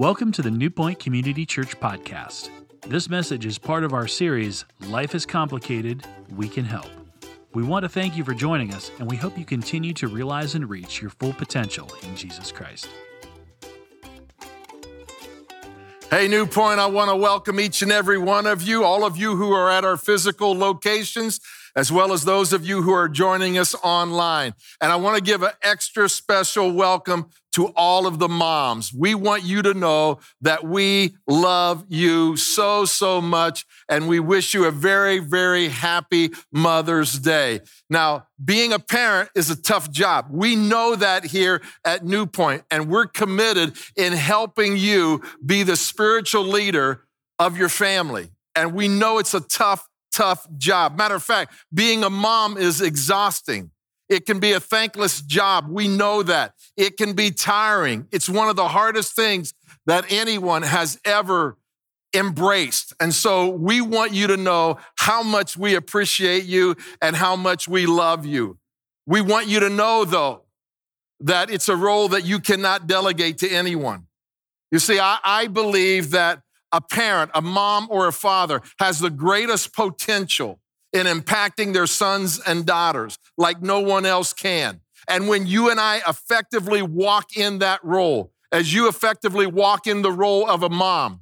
Welcome to the New Point Community Church podcast. This message is part of our series, Life is Complicated, We Can Help. We want to thank you for joining us, and we hope you continue to realize and reach your full potential in Jesus Christ. Hey, New Point, I want to welcome each and every one of you, all of you who are at our physical locations, as well as those of you who are joining us online. And I want to give an extra special welcome to all of the moms. We want you to know that we love you so, so much, and we wish you a very, very happy Mother's Day. Now, being a parent is a tough job. We know that here at New Point, and we're committed in helping you be the spiritual leader of your family. And we know it's a tough, tough job. Matter of fact, being a mom is exhausting. It can be a thankless job. We know that. It can be tiring. It's one of the hardest things that anyone has ever embraced. And so we want you to know how much we appreciate you and how much we love you. We want you to know, though, that it's a role that you cannot delegate to anyone. You see, I, I believe that a parent, a mom or a father has the greatest potential in impacting their sons and daughters like no one else can. And when you and I effectively walk in that role, as you effectively walk in the role of a mom,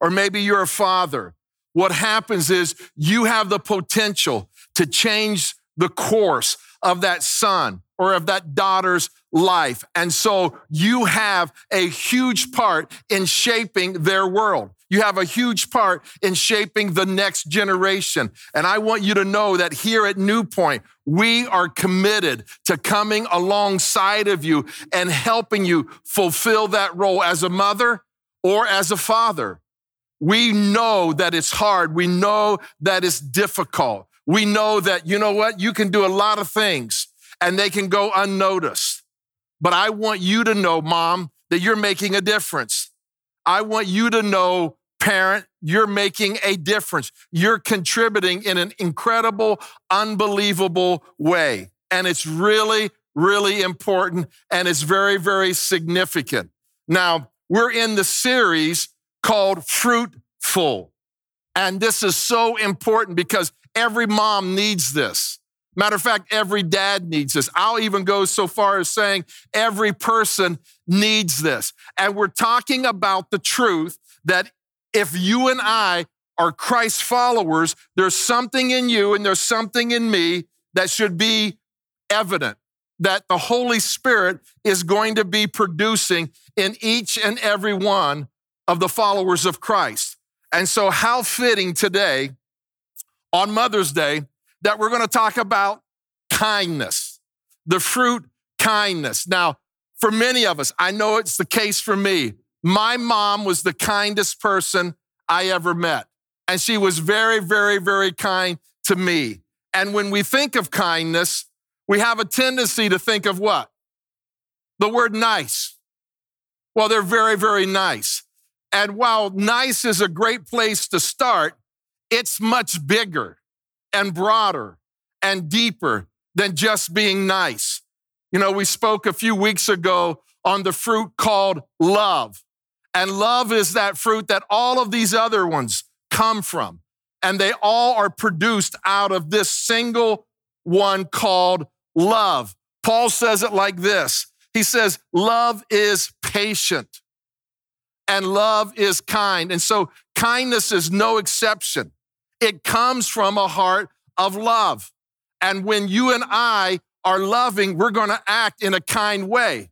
or maybe you're a father, what happens is you have the potential to change the course of that son or of that daughter's life. And so you have a huge part in shaping their world. You have a huge part in shaping the next generation. And I want you to know that here at New Point, we are committed to coming alongside of you and helping you fulfill that role as a mother or as a father. We know that it's hard. We know that it's difficult. We know that, you know what? You can do a lot of things and they can go unnoticed. But I want you to know, mom, that you're making a difference. I want you to know, parent, you're making a difference. You're contributing in an incredible, unbelievable way. And it's really, really important and it's very, very significant. Now, we're in the series called Fruitful. And this is so important because every mom needs this. Matter of fact, every dad needs this. I'll even go so far as saying every person needs this. And we're talking about the truth that if you and I are Christ followers, there's something in you and there's something in me that should be evident that the Holy Spirit is going to be producing in each and every one of the followers of Christ. And so, how fitting today on Mother's Day that we're going to talk about kindness, the fruit kindness. Now, for many of us, I know it's the case for me. My mom was the kindest person I ever met. And she was very, very, very kind to me. And when we think of kindness, we have a tendency to think of what? The word nice. Well, they're very, very nice. And while nice is a great place to start, it's much bigger and broader and deeper than just being nice. You know, we spoke a few weeks ago on the fruit called love. And love is that fruit that all of these other ones come from. And they all are produced out of this single one called love. Paul says it like this He says, Love is patient and love is kind. And so kindness is no exception. It comes from a heart of love. And when you and I are loving, we're going to act in a kind way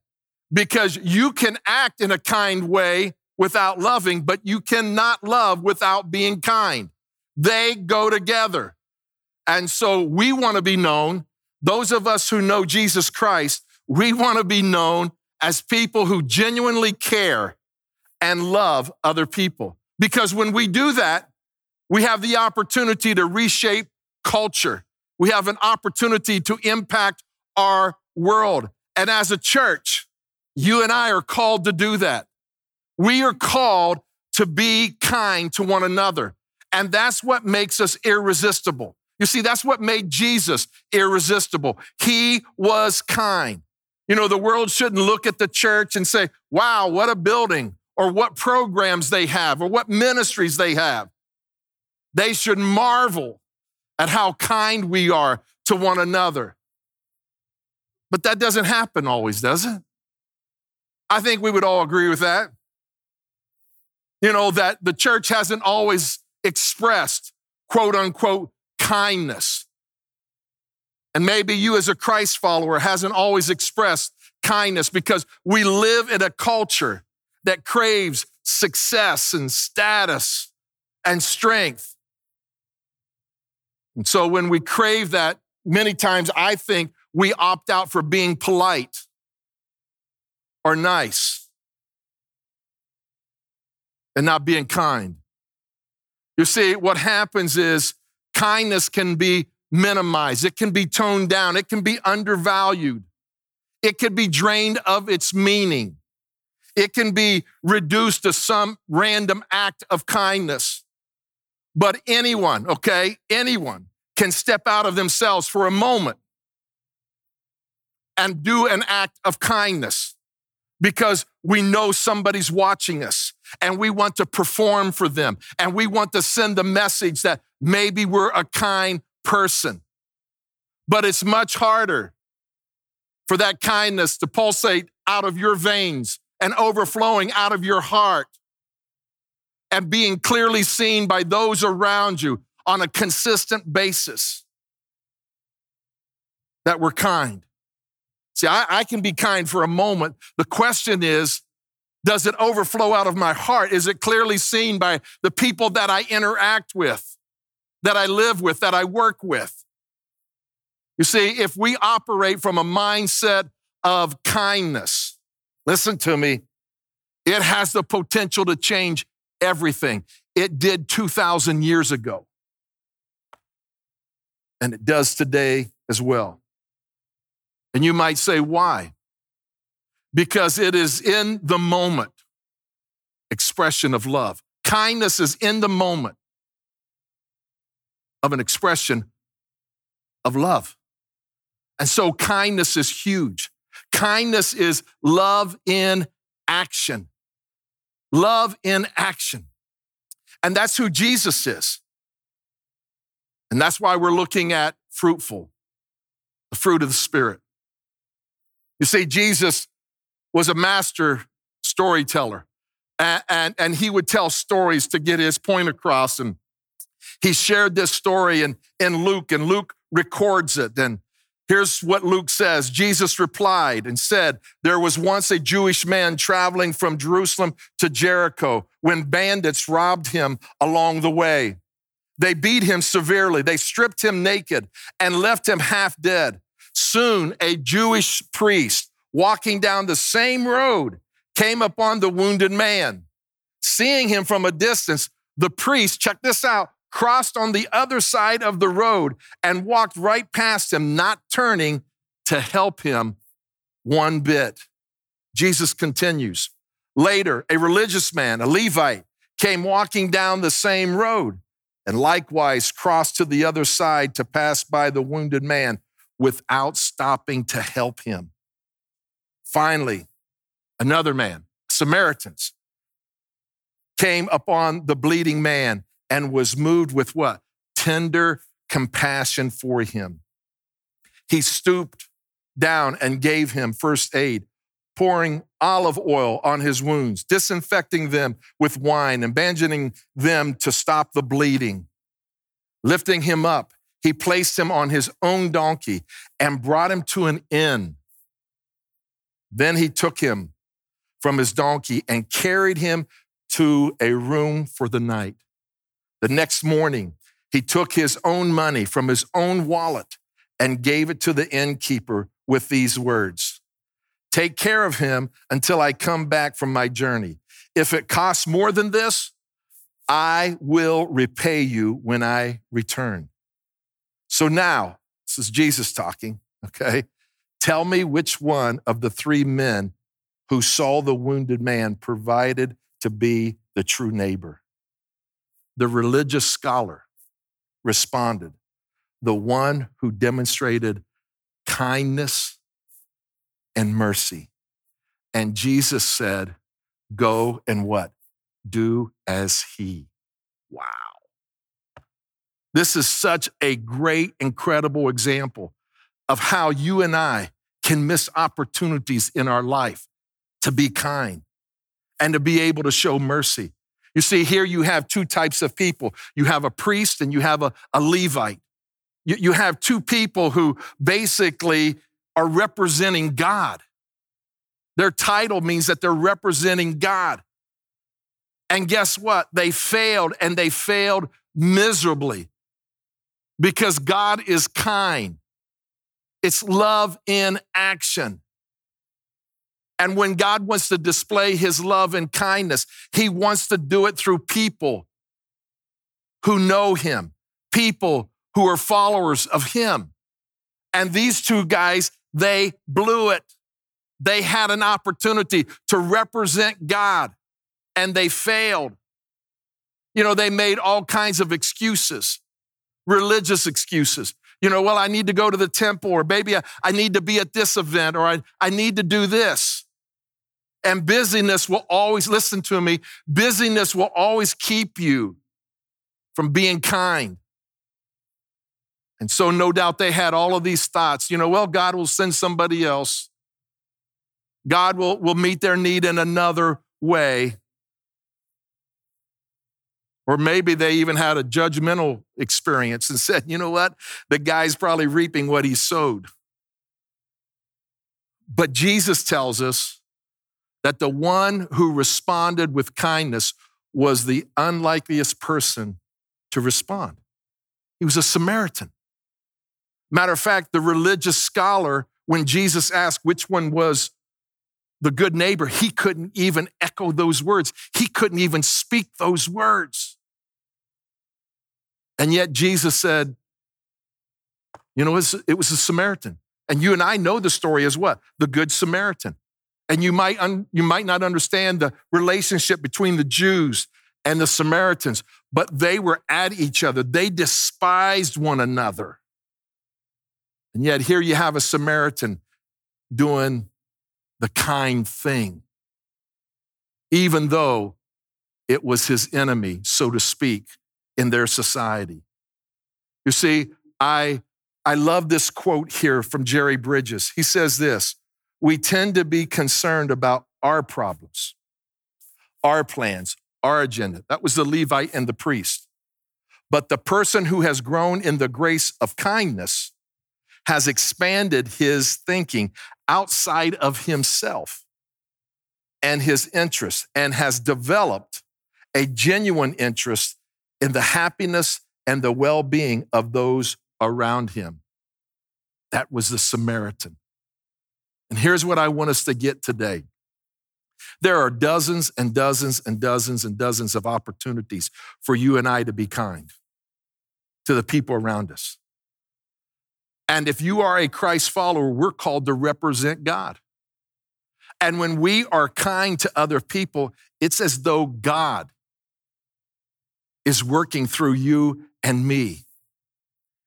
because you can act in a kind way without loving, but you cannot love without being kind. They go together. And so we want to be known, those of us who know Jesus Christ, we want to be known as people who genuinely care and love other people. Because when we do that, we have the opportunity to reshape culture. We have an opportunity to impact our world. And as a church, you and I are called to do that. We are called to be kind to one another. And that's what makes us irresistible. You see, that's what made Jesus irresistible. He was kind. You know, the world shouldn't look at the church and say, wow, what a building, or what programs they have or what ministries they have. They should marvel at how kind we are to one another. But that doesn't happen always, does it? I think we would all agree with that. You know, that the church hasn't always expressed quote unquote kindness. And maybe you, as a Christ follower, hasn't always expressed kindness because we live in a culture that craves success and status and strength. And so when we crave that, many times I think we opt out for being polite or nice and not being kind. You see, what happens is kindness can be minimized, it can be toned down, it can be undervalued, it can be drained of its meaning, it can be reduced to some random act of kindness. But anyone, okay, anyone can step out of themselves for a moment and do an act of kindness because we know somebody's watching us and we want to perform for them and we want to send the message that maybe we're a kind person. But it's much harder for that kindness to pulsate out of your veins and overflowing out of your heart and being clearly seen by those around you on a consistent basis that we're kind. See, I, I, can be kind for a moment. The question is, does it overflow out of my heart? Is it clearly seen by the people that I interact with, that I live with, that I work with? You see, if we operate from a mindset of kindness, listen to me, it has the potential to change everything. It did 2,000 years ago. And it does today as well. And you might say, why? Because it is in the moment expression of love. Kindness is in the moment of an expression of love. And so kindness is huge. Kindness is love in action. Love in action. And that's who Jesus is. And that's why we're looking at fruitful, the fruit of the Spirit. You see, Jesus was a master storyteller, and, and, and he would tell stories to get his point across. And he shared this story in, in Luke, and Luke records it. And here's what Luke says Jesus replied and said, There was once a Jewish man traveling from Jerusalem to Jericho when bandits robbed him along the way. They beat him severely, they stripped him naked and left him half dead. Soon, a Jewish priest walking down the same road came upon the wounded man. Seeing him from a distance, the priest, check this out, crossed on the other side of the road and walked right past him, not turning to help him one bit. Jesus continues. Later, a religious man, a Levite, came walking down the same road and likewise crossed to the other side to pass by the wounded man without stopping to help him. Finally, another man, Samaritans, came upon the bleeding man and was moved with what? Tender compassion for him. He stooped down and gave him first aid, pouring olive oil on his wounds, disinfecting them with wine and bandaging them to stop the bleeding. Lifting him up, he placed him on his own donkey and brought him to an inn. Then he took him from his donkey and carried him to a room for the night. The next morning, he took his own money from his own wallet and gave it to the innkeeper with these words Take care of him until I come back from my journey. If it costs more than this, I will repay you when I return. So now, this is Jesus talking, okay? Tell me which one of the three men who saw the wounded man provided to be the true neighbor. The religious scholar responded, the one who demonstrated kindness and mercy. And Jesus said, go and what? Do as he. Wow. This is such a great, incredible example of how you and I can miss opportunities in our life to be kind and to be able to show mercy. You see, here you have two types of people you have a priest and you have a, a Levite. You, you have two people who basically are representing God. Their title means that they're representing God. And guess what? They failed and they failed miserably because God is kind. It's love in action. And when God wants to display his love and kindness, he wants to do it through people who know him, people who are followers of him. And these two guys, they blew it. They had an opportunity to represent God and they failed. You know, they made all kinds of excuses, religious excuses. You know, well, I need to go to the temple, or maybe I, I need to be at this event, or I, I need to do this. And busyness will always, listen to me, busyness will always keep you from being kind. And so, no doubt, they had all of these thoughts. You know, well, God will send somebody else. God will, will meet their need in another way. Or maybe they even had a judgmental experience and said, you know what? The guy's probably reaping what he sowed. But Jesus tells us that the one who responded with kindness was the unlikeliest person to respond. He was a Samaritan. Matter of fact, the religious scholar, when Jesus asked which one was the good neighbor, he couldn't even echo those words. He couldn't even speak those words. And yet Jesus said, you know, it was a Samaritan. And you and I know the story as what? The Good Samaritan. And you might, un, you might not understand the relationship between the Jews and the Samaritans, but they were at each other. They despised one another. And yet, here you have a Samaritan doing the kind thing, even though it was his enemy, so to speak, in their society. You see, I, I love this quote here from Jerry Bridges. He says this We tend to be concerned about our problems, our plans, our agenda. That was the Levite and the priest. But the person who has grown in the grace of kindness has expanded his thinking outside of himself and his interests and has developed a genuine interest in the happiness and the well being of those around him. That was the Samaritan. And here's what I want us to get today there are dozens and dozens and dozens and dozens of opportunities for you and I to be kind to the people around us. And if you are a Christ follower, we're called to represent God. And when we are kind to other people, it's as though God is working through you and me.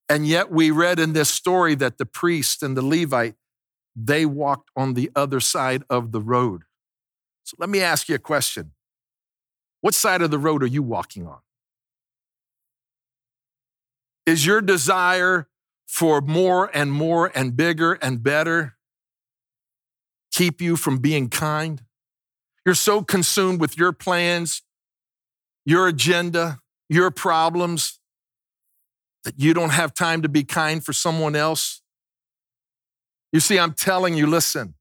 And yet we read in this story that the priest and the Levite, they walked on the other side of the road. So let me ask you a question. What side of the road are you walking on? Is your desire for more and more and bigger and better keep you from being kind? You're so consumed with your plans, your agenda, your problems that you don't have time to be kind for someone else? You see, I'm telling you, listen,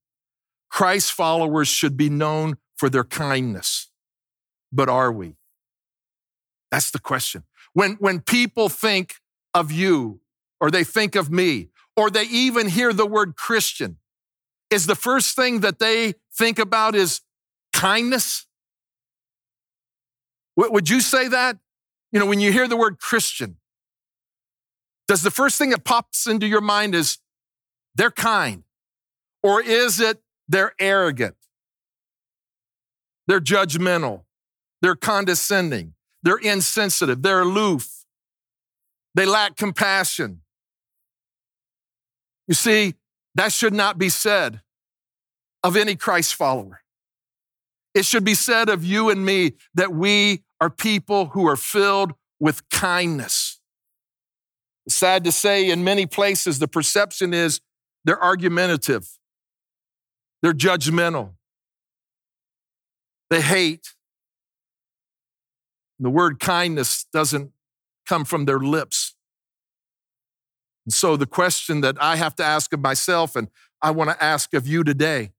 Christ followers should be known for their kindness. But are we? That's the question. When, when people think of you or they think of me, or they even hear the word Christian, is the first thing that they think about is kindness? Would you say that? You know, when you hear the word Christian, does the first thing that pops into your mind is they're kind? Or is it they're arrogant? They're judgmental. They're condescending. They're insensitive. They're aloof. They lack compassion. You see, that should not be said of any Christ follower. It should be said of you and me that we are people who are filled with kindness. sad to say, in many places, the perception is they're argumentative, they're judgmental, they hate. The word kindness doesn't come from their lips. And so, the question that I have to ask of myself and I want to ask of you today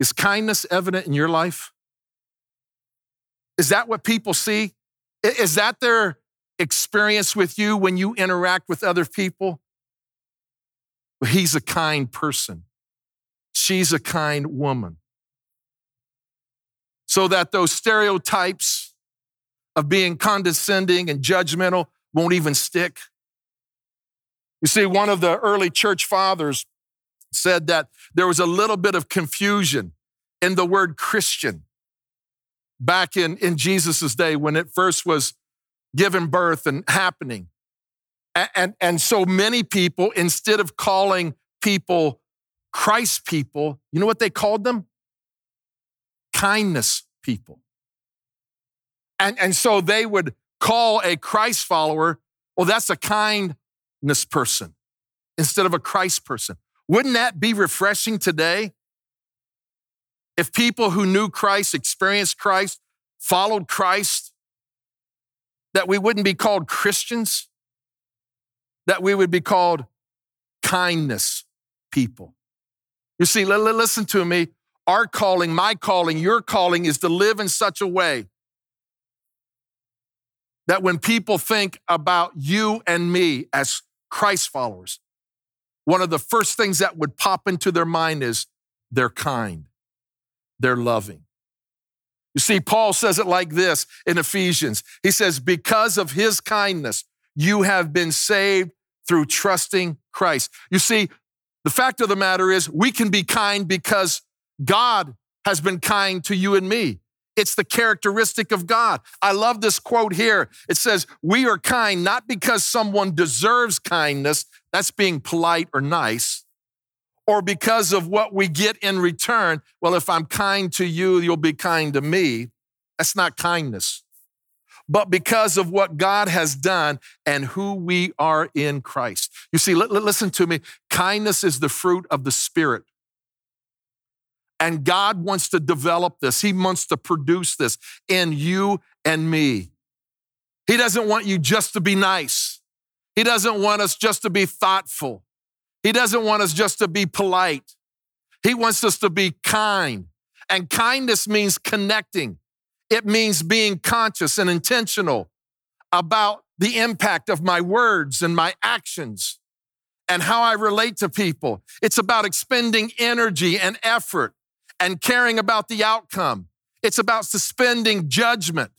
is kindness evident in your life? Is that what people see? Is that their experience with you when you interact with other people? He's a kind person. She's a kind woman. So that those stereotypes of being condescending and judgmental won't even stick. You see, one of the early church fathers said that there was a little bit of confusion in the word Christian back in, in Jesus' day when it first was given birth and happening. And, and, so many people, instead of calling people Christ people, you know what they called them? Kindness people. And, and so they would call a Christ follower, well, that's a kindness person instead of a Christ person. Wouldn't that be refreshing today? If people who knew Christ, experienced Christ, followed Christ, that we wouldn't be called Christians, that we would be called kindness people. You see, listen to me. Our calling, my calling, your calling is to live in such a way that when people think about you and me as Christ followers, one of the first things that would pop into their mind is they're kind, they're loving. You see, Paul says it like this in Ephesians. He says, Because of his kindness, you have been saved through trusting Christ. You see, the fact of the matter is, we can be kind because God has been kind to you and me. It's the characteristic of God. I love this quote here. It says, We are kind not because someone deserves kindness, that's being polite or nice, or because of what we get in return. Well, if I'm kind to you, you'll be kind to me. That's not kindness. But because of what God has done and who we are in Christ. You see, listen to me. Kindness is the fruit of the Spirit. And God wants to develop this. He wants to produce this in you and me. He doesn't want you just to be nice. He doesn't want us just to be thoughtful. He doesn't want us just to be polite. He wants us to be kind. And kindness means connecting, it means being conscious and intentional about the impact of my words and my actions and how I relate to people. It's about expending energy and effort and caring about the outcome. It's about suspending judgment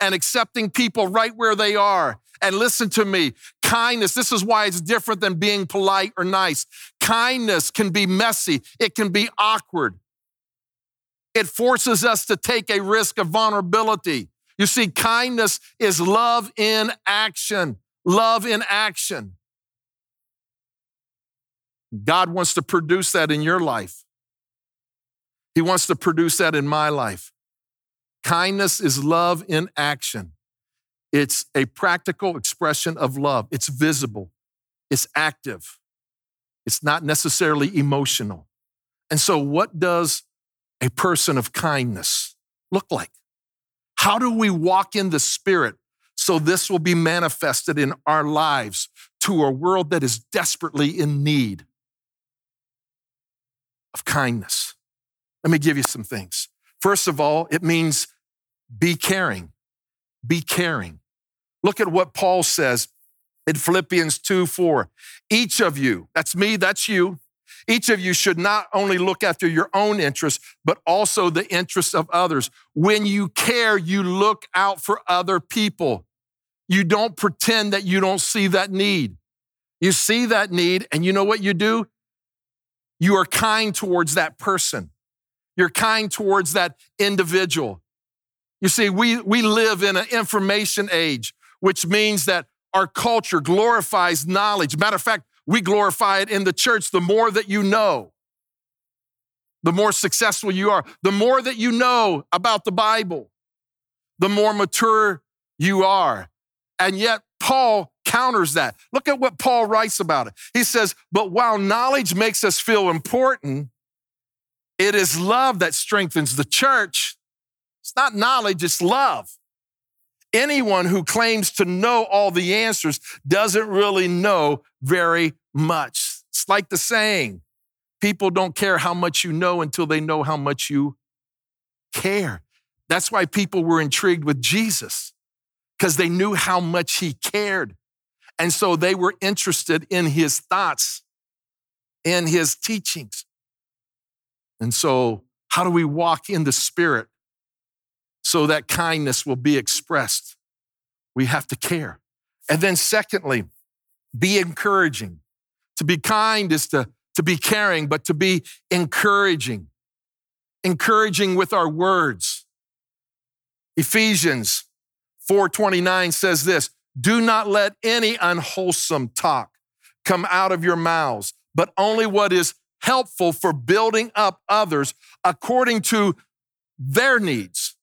and accepting people right where they are. And listen to me kindness, this is why it's different than being polite or nice. Kindness can be messy, it can be awkward. It forces us to take a risk of vulnerability. You see, kindness is love in action. Love in action. God wants to produce that in your life. He wants to produce that in my life. Kindness is love in action. It's a practical expression of love. It's visible, it's active, it's not necessarily emotional. And so, what does a person of kindness look like? How do we walk in the Spirit so this will be manifested in our lives to a world that is desperately in need of kindness? Let me give you some things. First of all, it means be caring. Be caring. Look at what Paul says in Philippians 2 4. Each of you, that's me, that's you, each of you should not only look after your own interests, but also the interests of others. When you care, you look out for other people. You don't pretend that you don't see that need. You see that need, and you know what you do? You are kind towards that person. You're kind towards that individual. You see, we, we live in an information age, which means that our culture glorifies knowledge. Matter of fact, we glorify it in the church the more that you know. the more successful you are, the more that you know about the Bible, the more mature you are. And yet, Paul counters that. Look at what Paul writes about it. He says, But while knowledge makes us feel important, it is love that strengthens the church. It's not knowledge, it's love. Anyone who claims to know all the answers doesn't really know very much. It's like the saying people don't care how much you know until they know how much you care. That's why people were intrigued with Jesus, because they knew how much he cared. And so they were interested in his thoughts, in his teachings. And so, how do we walk in the Spirit so that kindness will be expressed? We have to care. And then, secondly, be encouraging. To be kind is to, to be caring, but to be encouraging. Encouraging with our words. Ephesians 4:29 says this, "Do not let any unwholesome talk come out of your mouths, but only what is helpful for building up others according to their needs."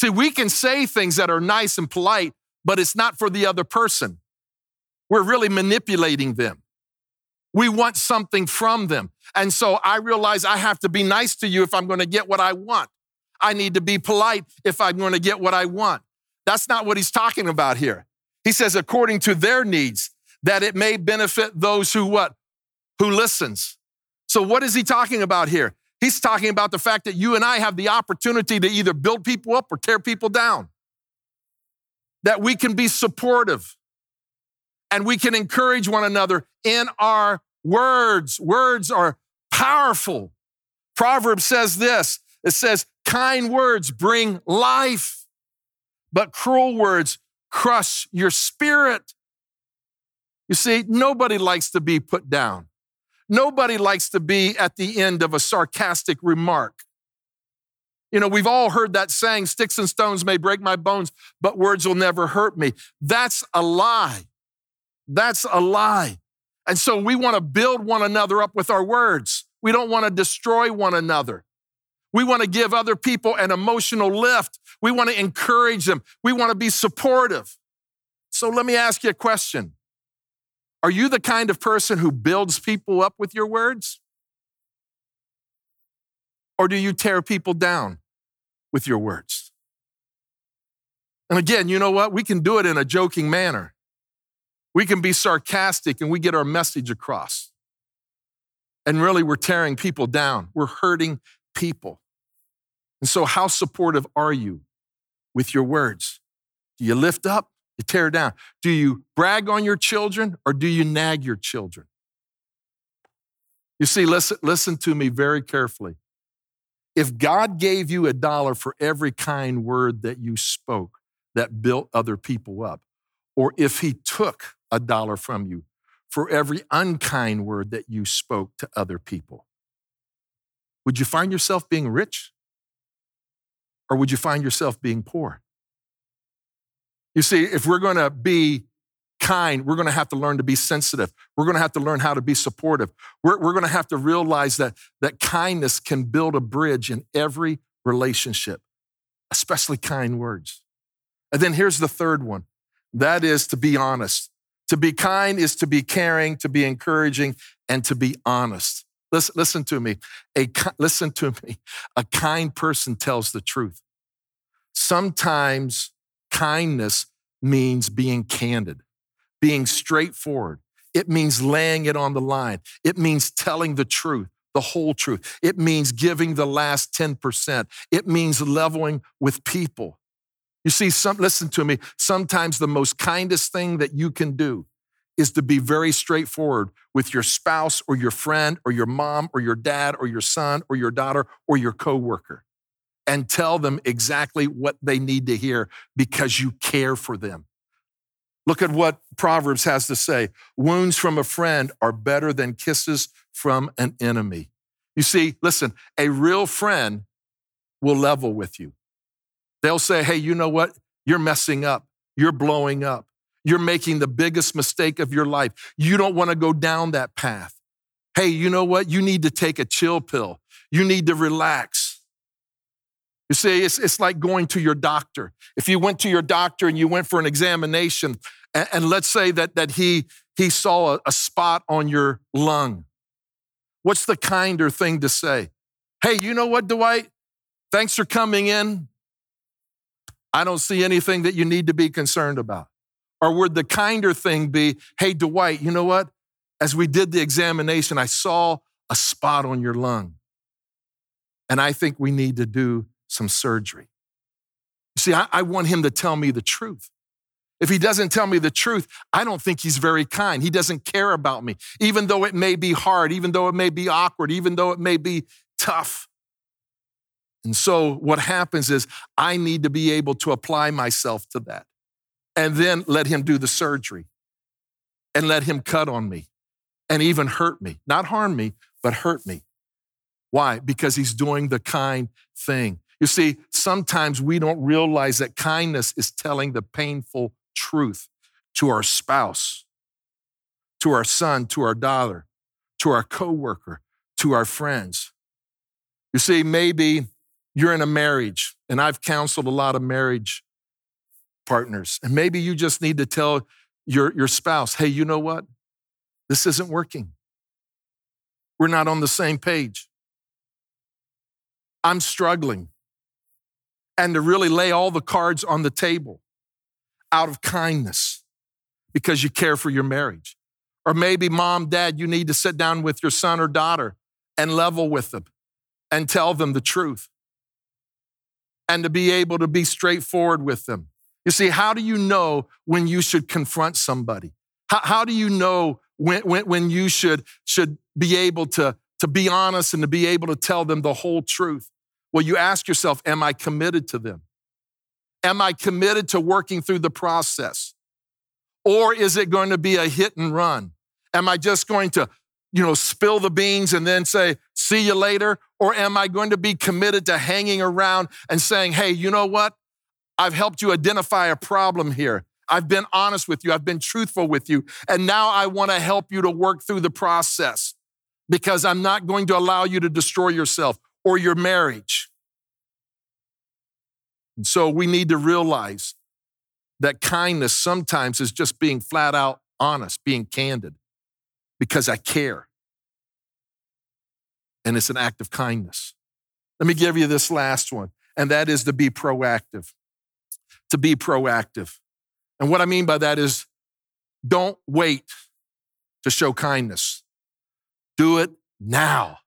See, we can say things that are nice and polite, but it's not for the other person. We're really manipulating them. We want something from them. And so I realize I have to be nice to you if I'm going to get what I want. I need to be polite if I'm going to get what I want. That's not what he's talking about here. He says, according to their needs, that it may benefit those who what? Who listens. So what is he talking about here? He's talking about the fact that you and I have the opportunity to either build people up or tear people down. That we can be supportive and we can encourage one another in our words. Words are powerful. Proverbs says this it says, kind words bring life, but cruel words crush your spirit. You see, nobody likes to be put down. Nobody likes to be at the end of a sarcastic remark. You know, we've all heard that saying, sticks and stones may break my bones, but words will never hurt me. That's a lie. That's a lie. And so we want to build one another up with our words. We don't want to destroy one another. We want to give other people an emotional lift. We want to encourage them. We want to be supportive. So let me ask you a question Are you the kind of person who builds people up with your words? Or do you tear people down with your words? And again, you know what? We can do it in a joking manner. We can be sarcastic and we get our message across. And really, we're tearing people down, we're hurting people. And so, how supportive are you with your words? Do you lift up? You tear down? Do you brag on your children or do you nag your children? You see, listen, listen to me very carefully. If God gave you a dollar for every kind word that you spoke that built other people up, or if He took a dollar from you for every unkind word that you spoke to other people. Would you find yourself being rich? Or would you find yourself being poor? You see, if we're going to be kind, we're going to have to learn to be sensitive. We're going to have to learn how to be supportive. We're, we're going to have to realize that, that kindness can build a bridge in every relationship, especially kind words. And then here's the third one that is to be honest. To be kind is to be caring, to be encouraging, and to be honest. Listen, listen to me. A, listen to me. A kind person tells the truth. Sometimes kindness means being candid, being straightforward. It means laying it on the line. It means telling the truth, the whole truth. It means giving the last 10%. It means leveling with people. You see, some, listen to me. Sometimes the most kindest thing that you can do is to be very straightforward with your spouse or your friend or your mom or your dad or your son or your daughter or your coworker and tell them exactly what they need to hear because you care for them. Look at what Proverbs has to say. Wounds from a friend are better than kisses from an enemy. You see, listen, a real friend will level with you. They'll say, hey, you know what? You're messing up. You're blowing up. You're making the biggest mistake of your life. You don't want to go down that path. hey, you know what? You need to take a chill pill. You need to relax. You see, it's, it's like going to your doctor. If you went to your doctor and you went for an examination, and, and let's say that, that he, he saw a, a spot on your lung, what's the kinder thing to say? Hey, you know what, Dwight? Thanks for coming in. I don't see anything that you need to be concerned about. Or would the kinder thing be, hey, Dwight, you know what? As we did the examination, I saw a spot on your lung. And I think we need to do some surgery. See, I, I, want him to tell me the truth. If he doesn't tell me the truth, I don't think he's very kind. He doesn't care about me, even though it may be hard, even though it may be awkward, even though it may be tough. And so what happens is I need to be able to apply myself to that and then let him do the surgery and let him cut on me and even hurt me, not harm me, but hurt me. Why? Because he's doing the kind thing. You see, sometimes we don't realize that kindness is telling the painful truth to our spouse, to our son, to our daughter, to our coworker, to our friends. You see, maybe you're in a marriage, and I've counseled a lot of marriage partners, and maybe you just need to tell your, your spouse, hey, you know what? This isn't working. We're not on the same page. I'm struggling. And to really lay all the cards on the table out of kindness because you care for your marriage. Or maybe, mom, dad, you need to sit down with your son or daughter and level with them and tell them the truth and to be able to be straightforward with them. You see, how do you know when you should confront somebody? How, how do you know when, when, when you should, should be able to, to be honest and to be able to tell them the whole truth? Well, you ask yourself, am I committed to them? Am I committed to working through the process? Or is it going to be a hit and run? Am I just going to you know, spill the beans and then say, see you later? Or am I going to be committed to hanging around and saying, hey, you know what? I've helped you identify a problem here. I've been honest with you. I've been truthful with you. And now I want to help you to work through the process because I'm not going to allow you to destroy yourself or your marriage. And so we need to realize that kindness sometimes is just being flat out honest, being candid because I care. And it's an act of kindness. Let me give you this last one, and that is to be proactive. To be proactive. And what I mean by that is don't wait to show kindness. Do it now.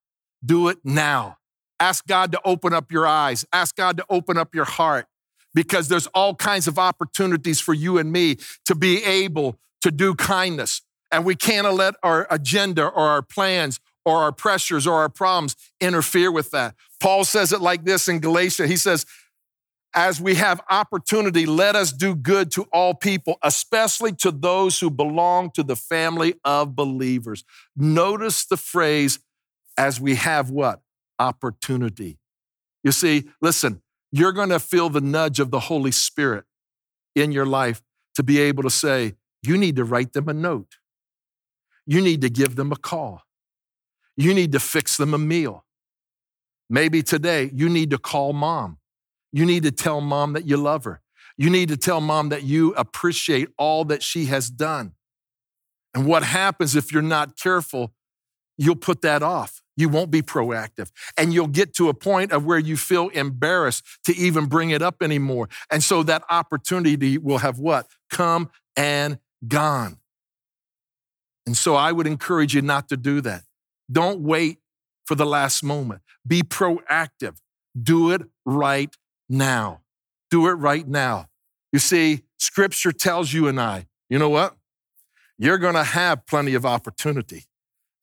Do it now. Ask God to open up your eyes. Ask God to open up your heart because there's all kinds of opportunities for you and me to be able to do kindness. And we can't let our agenda or our plans or our pressures or our problems interfere with that. Paul says it like this in Galatia. He says, as we have opportunity, let us do good to all people, especially to those who belong to the family of believers. Notice the phrase, as we have what? Opportunity. You see, listen, you're going to feel the nudge of the Holy Spirit in your life to be able to say, you need to write them a note. You need to give them a call. You need to fix them a meal. Maybe today you need to call mom. You need to tell mom that you love her. You need to tell mom that you appreciate all that she has done. And what happens if you're not careful, you'll put that off. You won't be proactive. And you'll get to a point of where you feel embarrassed to even bring it up anymore. And so that opportunity will have what? Come and gone. And so I would encourage you not to do that. Don't wait for the last moment. Be proactive. Do it right now. Do it right now. You see, scripture tells you and I, you know what? You're going to have plenty of opportunity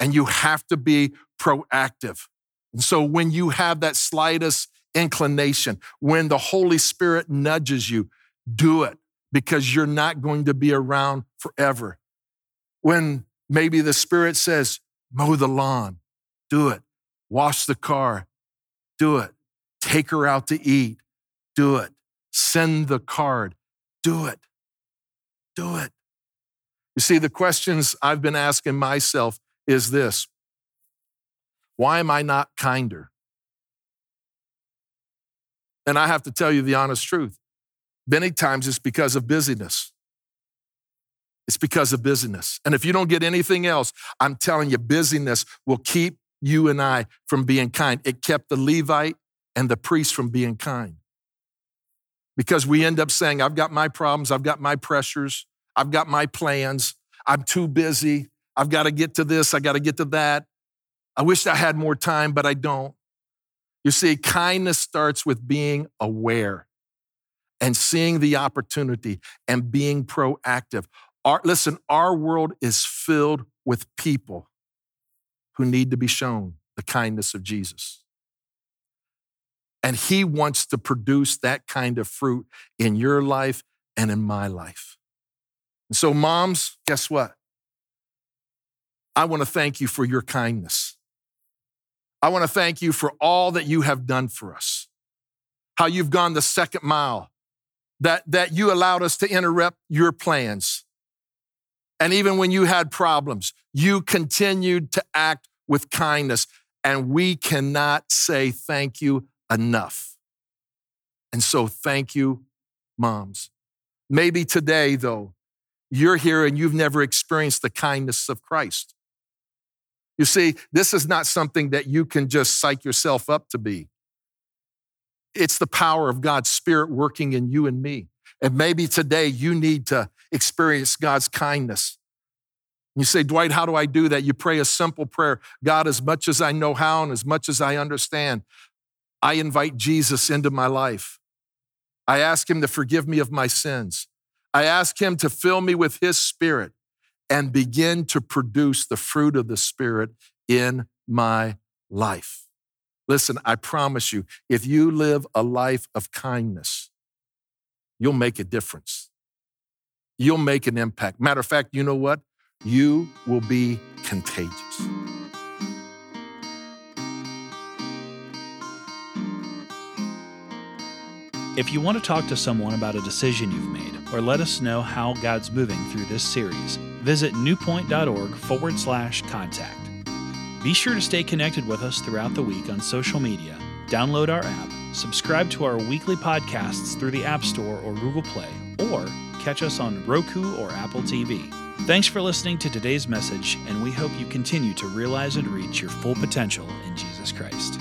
and you have to be proactive. And so when you have that slightest inclination, when the Holy Spirit nudges you, do it because you're not going to be around forever. When Maybe the Spirit says, mow the lawn, do it. Wash the car, do it. Take her out to eat, do it. Send the card, do it. Do it. You see, the questions I've been asking myself is this Why am I not kinder? And I have to tell you the honest truth. Many times it's because of busyness. It's because of busyness. And if you don't get anything else, I'm telling you, busyness will keep you and I from being kind. It kept the Levite and the priest from being kind. Because we end up saying, I've got my problems, I've got my pressures, I've got my plans, I'm too busy, I've got to get to this, I got to get to that. I wish I had more time, but I don't. You see, kindness starts with being aware and seeing the opportunity and being proactive. Our, listen, our world is filled with people who need to be shown the kindness of Jesus. And He wants to produce that kind of fruit in your life and in my life. And so, moms, guess what? I want to thank you for your kindness. I want to thank you for all that you have done for us, how you've gone the second mile, that, that you allowed us to interrupt your plans. And even when you had problems, you continued to act with kindness. And we cannot say thank you enough. And so, thank you, moms. Maybe today, though, you're here and you've never experienced the kindness of Christ. You see, this is not something that you can just psych yourself up to be. It's the power of God's Spirit working in you and me. And maybe today you need to experience God's kindness. You say, Dwight, how do I do that? You pray a simple prayer God, as much as I know how and as much as I understand, I invite Jesus into my life. I ask him to forgive me of my sins. I ask him to fill me with his spirit and begin to produce the fruit of the Spirit in my life. Listen, I promise you, if you live a life of kindness, you'll make a difference. You'll make an impact. Matter of fact, you know what? You will be contagious. If you want to talk to someone about a decision you've made, or let us know how God's moving through this series, visit newpoint.org forward slash contact. Be sure to stay connected with us throughout the week on social media, download our app, subscribe to our weekly podcasts through the App Store or Google Play, or catch us on Roku or Apple TV. Thanks for listening to today's message, and we hope you continue to realize and reach your full potential in Jesus Christ.